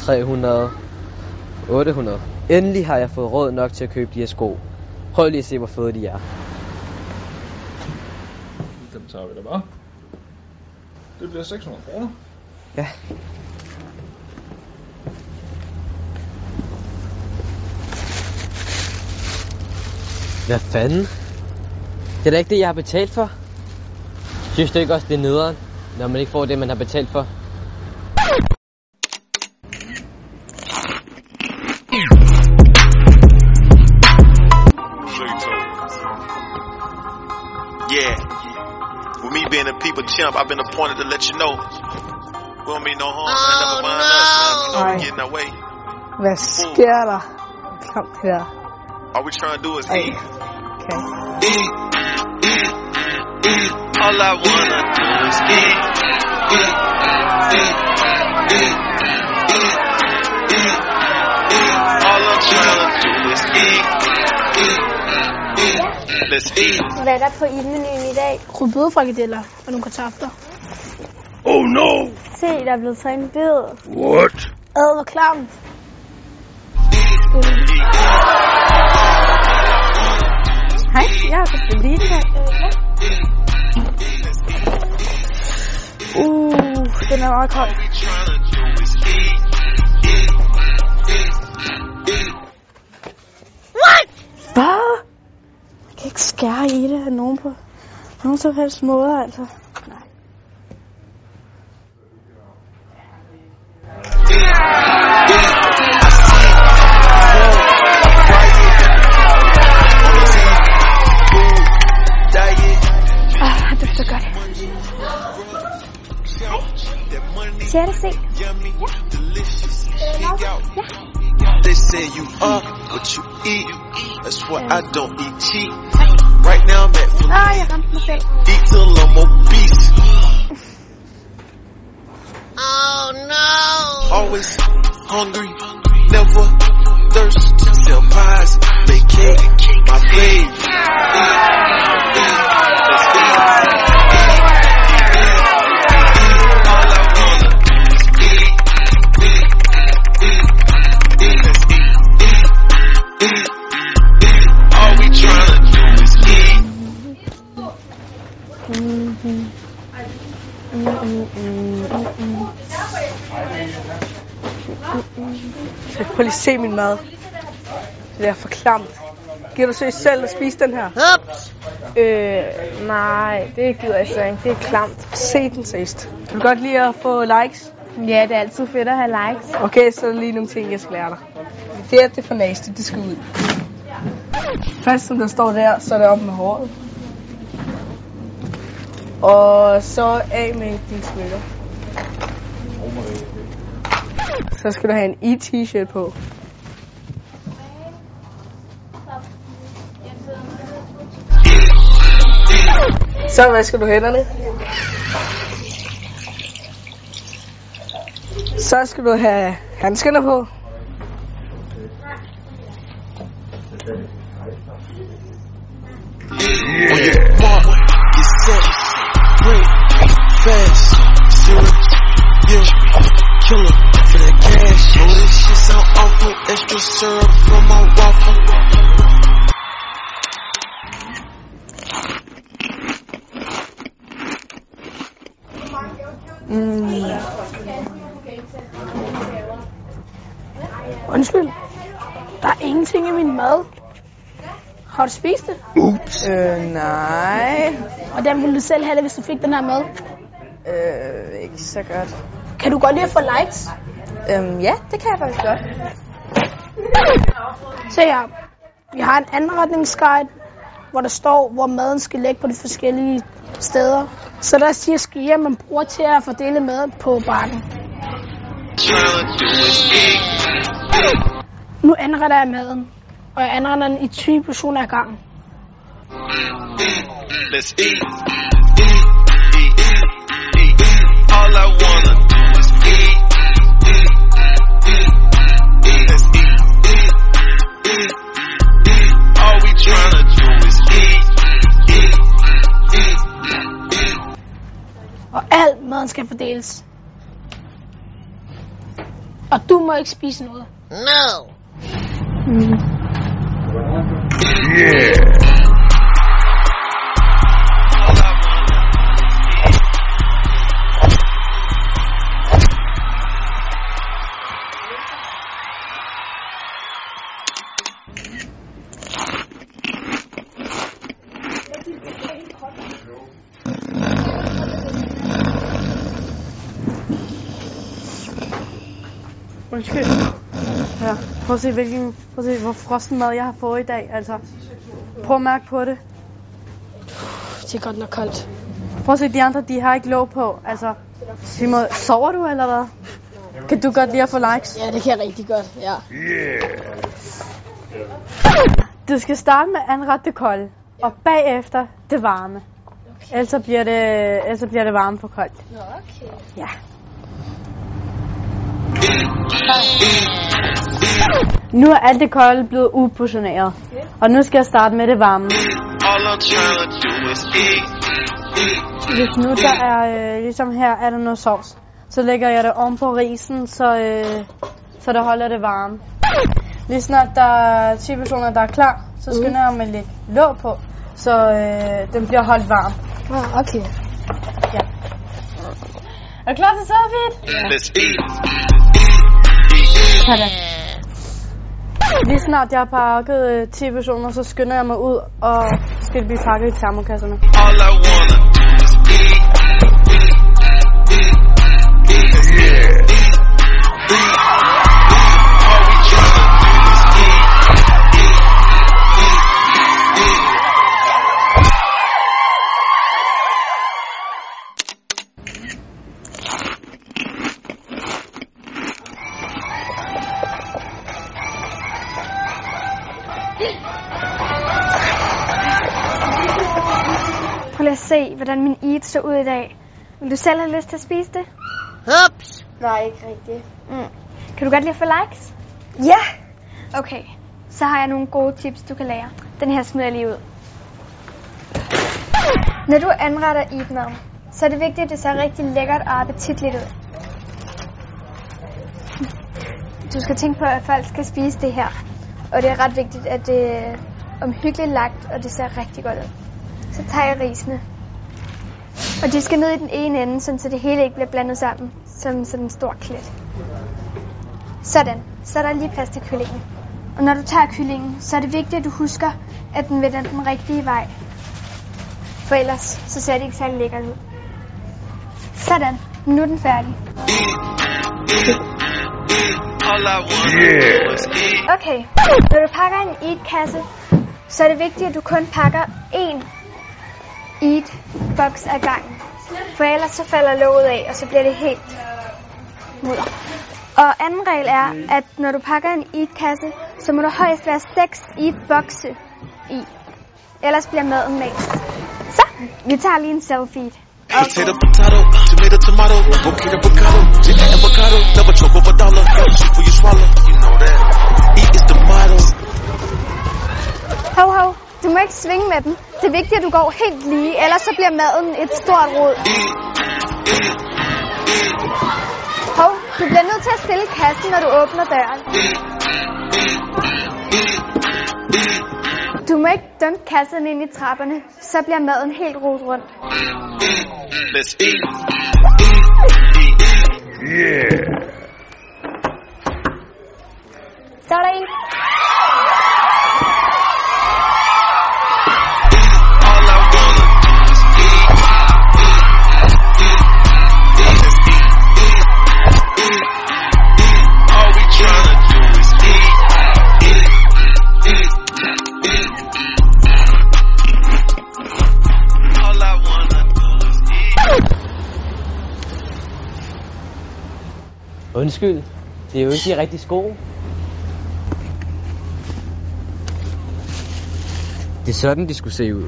300, 800. Endelig har jeg fået råd nok til at købe de her sko. Prøv lige at se, hvor fede de er. Dem tager vi da bare. Det bliver 600 kroner. Ja. Hvad fanden? Det er da ikke det, jeg har betalt for. Synes du ikke også, det er nederen, når man ikke får det, man har betalt for? Yeah. With me being a people champ, I've been appointed to let you know. We don't mean no harm, man. Never mind us, man. You know we Ej. get in our way. Hvad sker der? Klamt det der. All we trying to do is Ej. eat. Okay. Eat, eat, eat. All I wanna do is eat, eat, eat, eat, Let's eat. Hvad er der på ildmenuen i dag? Rødbedefrikadeller og nogle kartofler. Oh no! Se, der er blevet taget en bid. What? Ad, hvor klamt. Hej, jeg har fået lige det her. Uh, den er meget kold. Jeg ikke skære i det af nogen på nogen som. Ah, det er godt. Ser det se? They say you are what you eat. That's why I don't eat cheap. Right now I'm at full Ah, jeg ramte mig selv. Så prøv lige at se min mad. Det er for klamt. Giver du så selv at spise den her? Ups! Øh, nej, det gider jeg så ikke. Det er klamt. Se den sidst. Du kan godt lide at få likes. Ja, det er altid fedt at have likes. Okay, så er der lige nogle ting, jeg skal lære dig. Det her, det er for nasty. Det skal ud. Først, som der står der, så er det op med håret. Og så af med dine smykker. Så skal du have en e-t-shirt på. Så vasker du hænderne. Så skal du have handskerne på. Killer extra syrup for my waffle. Mm. Undskyld. Der er ingenting i min mad. Har du spist det? Øh, nej. Hvordan ville du selv have det, hvis du fik den her mad? Øh, ikke så godt. Kan du godt lide at få likes? Øhm, ja, det kan jeg faktisk godt. Se her. Vi har en anretningsguide, hvor der står, hvor maden skal ligge på de forskellige steder. Så der siger skier, man bruger til at fordele maden på bakken. Nu anretter jeg maden, og jeg anretter den i 20 portioner ad gangen. let's eat, eat, eat, eat. All I wanna Og al maden skal fordeles. Og du må ikke spise noget. No. Undskyld. Ja, prøv at se, hvilken, prøv at se, hvor frossen mad jeg har fået i dag. Altså, prøv at mærke på det. Det er godt nok koldt. Prøv at se, de andre, de har ikke låg på. Altså, Simon, sover du eller hvad? Kan du godt lide at få likes? Ja, det kan jeg rigtig godt, ja. Du skal starte med at anrette det kolde, og bagefter det varme. Ellers så bliver det, ellers bliver det varme for koldt. Okay. Ja. Nu er alt det kolde blevet uportioneret. Og nu skal jeg starte med det varme. Hvis nu der er, øh, ligesom her er der noget sovs, så lægger jeg det oven på risen, så, øh, så det holder det varme. Lige snart der er 10 personer, der er klar, så skynder jeg med lidt låg på, så øh, den bliver holdt varm. Ah, okay. Er du klar til selfie? Let's eat. Sådan. Lige snart jeg har pakket øh, 10 personer, så skynder jeg mig ud, og skal blive pakket i termokasserne. All I wanna Prøv lige at se, hvordan min eat så ud i dag. Vil du selv have lyst til at spise det? Ups. Nej, ikke rigtigt. Mm. Kan du godt lide at få likes? Ja. Okay, så har jeg nogle gode tips, du kan lære. Den her smider jeg lige ud. Når du anretter eat-mad, så er det vigtigt, at det ser rigtig lækkert og appetitligt ud. Du skal tænke på, at folk skal spise det her. Og det er ret vigtigt, at det er omhyggeligt lagt, og det ser rigtig godt ud. Så tager jeg risene. Og de skal ned i den ene ende, så det hele ikke bliver blandet sammen, som sådan en stor klet. Sådan. Så er der lige plads til kyllingen. Og når du tager kyllingen, så er det vigtigt, at du husker, at den vender den rigtige vej. For ellers, så ser det ikke særlig lækkert ud. Sådan. Nu er den færdig. Eat. Okay. Når du pakker en eat-kasse, så er det vigtigt, at du kun pakker én eat-boks ad gangen. For ellers så falder låget af, og så bliver det helt mudder. Og anden regel er, at når du pakker en eat-kasse, så må der højst være 6 eat-bokse i. Ellers bliver maden mast. Så, vi tager lige en selfie. Potato, potato, tomato, tomato, avocado, avocado, chicken, avocado, double choke over dollar, shoot for you swallow, you know that. Eat is the motto. Hov, hov. Du må ikke svinge med den. Det er vigtigt, at du går helt lige, ellers så bliver maden et stort rod. Hov, du bliver nødt til at stille kassen, når du åbner døren. Du må ikke dumpe kassen ind i trapperne, så bliver maden helt rodet rundt. Let's eat. Så er der en. Undskyld, det er jo ikke de rigtige sko. Det er sådan, de skulle se ud.